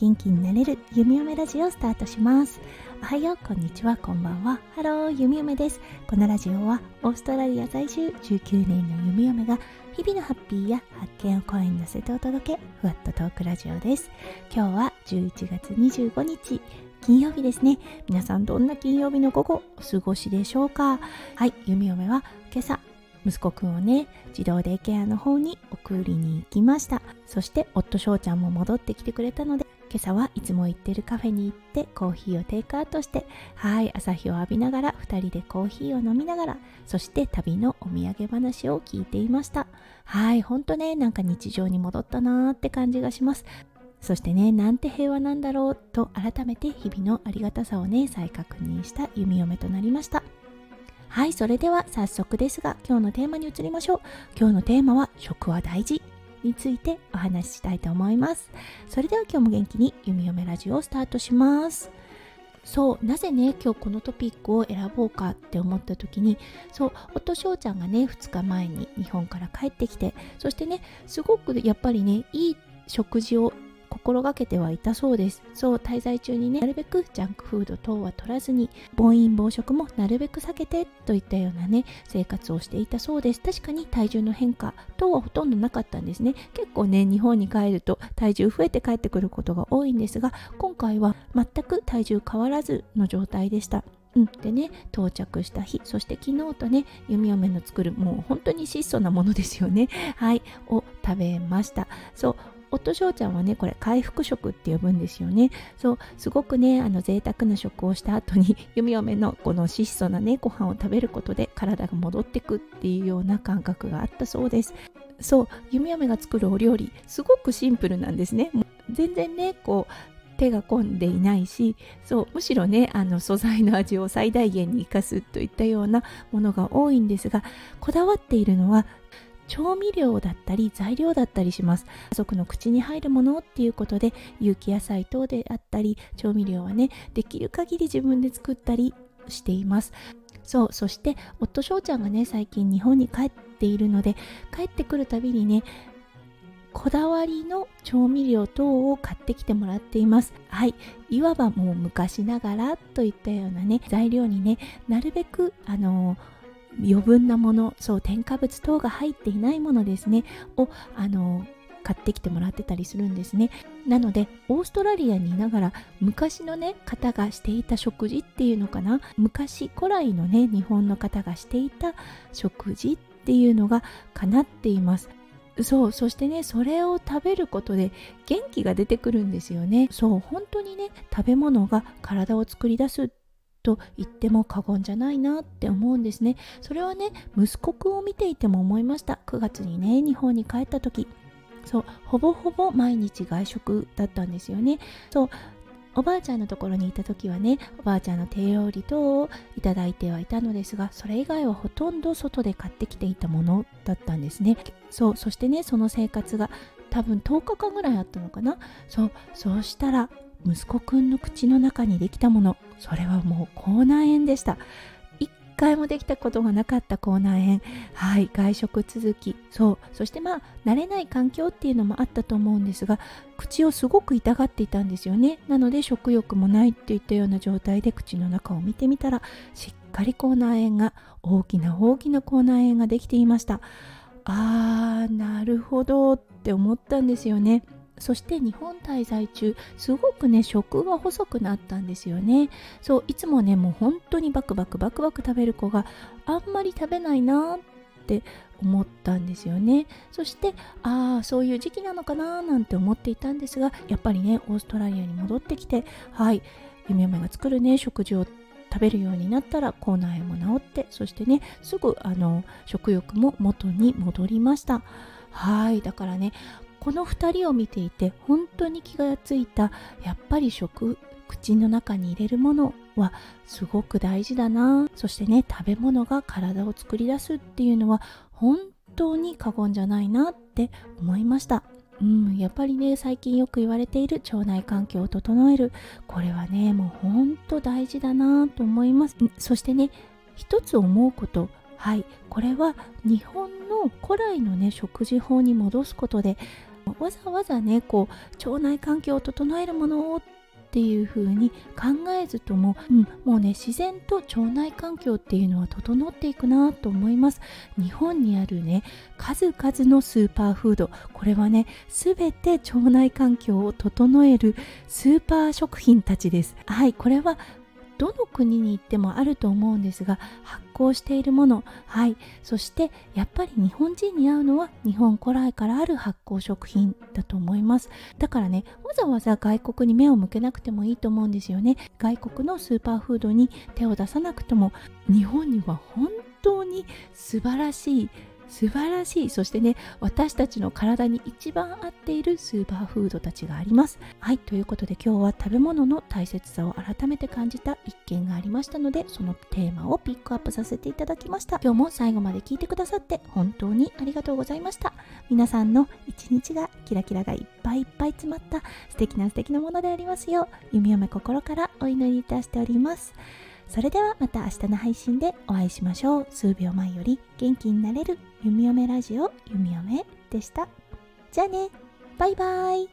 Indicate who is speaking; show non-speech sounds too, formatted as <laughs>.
Speaker 1: 元気になれる弓嫁ラジオをスタートします。おはようこんにちは。こんばんは。ハロー弓嫁です。このラジオはオーストラリア在住19年の弓嫁が日々のハッピーや発見を声に乗せてお届けふわっとトークラジオです。今日は11月25日金曜日ですね。皆さんどんな金曜日の午後お過ごしでしょうか？はい弓嫁は今朝息子くんをね児童デイケアの方に送りに行きました。そして夫翔ちゃんも戻ってきてくれたので今朝はいつも行ってるカフェに行ってコーヒーをテイクアウトしてはい朝日を浴びながら2人でコーヒーを飲みながらそして旅のお土産話を聞いていました。はいほんとねなんか日常に戻ったなーって感じがします。そしてねなんて平和なんだろうと改めて日々のありがたさをね再確認した弓嫁となりました。はいそれでは早速ですが今日のテーマに移りましょう。今日のテーマは食は大事。についてお話ししたいと思います。それでは今日も元気に弓嫁ラジオをスタートします。そうなぜね今日このトピックを選ぼうかって思った時にそう夫翔ちゃんがね2日前に日本から帰ってきてそしてねすごくやっぱりねいい食事を心がけてはいたそうです。そう滞在中にねなるべくジャンクフード等は取らずに暴飲暴食もなるべく避けてといったようなね生活をしていたそうです。確かに体重の変化等はほとんどなかったんですね。結構ね日本に帰ると体重増えて帰ってくることが多いんですが今回は全く体重変わらずの状態でした。うん、でね到着した日そして昨日とね弓嫁の作るもう本当に質素なものですよね。はい。を食べました。そう。夫翔ちゃんはねこれ回復食って呼ぶんですよね。そうすごくねあの贅沢な食をした後に <laughs> 弓嫁のこの質素なねご飯を食べることで体が戻ってくっていうような感覚があったそうです。そう弓嫁が作るお料理すごくシンプルなんですね。全然ねこう手が込んでいないしそうむしろねあの素材の味を最大限に生かすといったようなものが多いんですがこだわっているのは調味料だったり材料だったりします。家族の口に入るものっていうことで有機野菜等であったり調味料はねできる限り自分で作ったりしています。そうそして夫翔ちゃんがね最近日本に帰っているので帰ってくるたびにねこだわりの調味料等を買ってきてもらっています。はい。いわばもう昔ながらといったようなね材料にねなるべくあのー余分なものそう添加物等が入っていないものですねをあの買ってきてもらってたりするんですね。なのでオーストラリアにいながら昔のね方がしていた食事っていうのかな昔古来のね日本の方がしていた食事っていうのがかなっています。そうそしてねそれを食べることで元気が出てくるんですよね。そう本当にね食べ物が体を作り出すと言っても過言じゃないなって思うんですね。それはね息子くんを見ていても思いました。9月にね日本に帰った時。そうほぼほぼ毎日外食だったんですよね。そうおばあちゃんのところにいた時はねおばあちゃんの手料理等をいただいてはいたのですがそれ以外はほとんど外で買ってきていたものだったんですね。そうそしてねその生活が多分10日間ぐらいあったのかな。そうそうしたら息子くんの口の中にできたもの。それはもう口内炎でした。一回もできたことがなかった口内炎。はい外食続き。そう。そしてまあ慣れない環境っていうのもあったと思うんですが口をすごく痛がっていたんですよね。なので食欲もないっていったような状態で口の中を見てみたらしっかり口内炎が大きな大きな口内炎ができていました。あーなるほどって思ったんですよね。そして日本滞在中すごくね食が細くなったんですよね。そういつもねもう本当にバクバクバクバク食べる子があんまり食べないなって思ったんですよね。そしてああそういう時期なのかななんて思っていたんですがやっぱりねオーストラリアに戻ってきてはい夢嫁が作るね食事を食べるようになったら口内炎も治ってそしてねすぐあの食欲も元に戻りました。はいだからねこの2人を見ていて本当に気がついたやっぱり食口の中に入れるものはすごく大事だな。そしてね食べ物が体を作り出すっていうのは本当に過言じゃないなって思いました。うん、やっぱりね最近よく言われている腸内環境を整える。これはねもうほんと大事だなと思います。そしてね一つ思うこと。はいこれは日本の古来のね食事法に戻すことでわざわざねこう腸内環境を整えるものをっていう風に考えずとも、うん、もうね自然と腸内環境っていうのは整っていくなと思います。日本にあるね数々のスーパーフードこれはね全て腸内環境を整えるスーパー食品たちです。はいこれはどの国に行ってもあると思うんですが発酵しているものはい。そしてやっぱり日本人に合うのは日本古来からある発酵食品だと思います。だからねわざわざ外国に目を向けなくてもいいと思うんですよね。外国のスーパーフードに手を出さなくても日本には本当に素晴らしい素晴らしい。そしてね私たちの体に一番合っているスーパーフードたちがあります。はいということで今日は食べ物の大切さを改めて感じた一件がありましたのでそのテーマをピックアップさせていただきました。今日も最後まで聞いてくださって本当にありがとうございました。皆さんの一日がキラキラがいっぱいいっぱい詰まった素敵な素敵なものでありますよう弓嫁心からお祈りいたしております。それではまた明日の配信でお会いしましょう。数秒前より元気になれる弓嫁ラジオ弓嫁でした。じゃあね。バイバイ。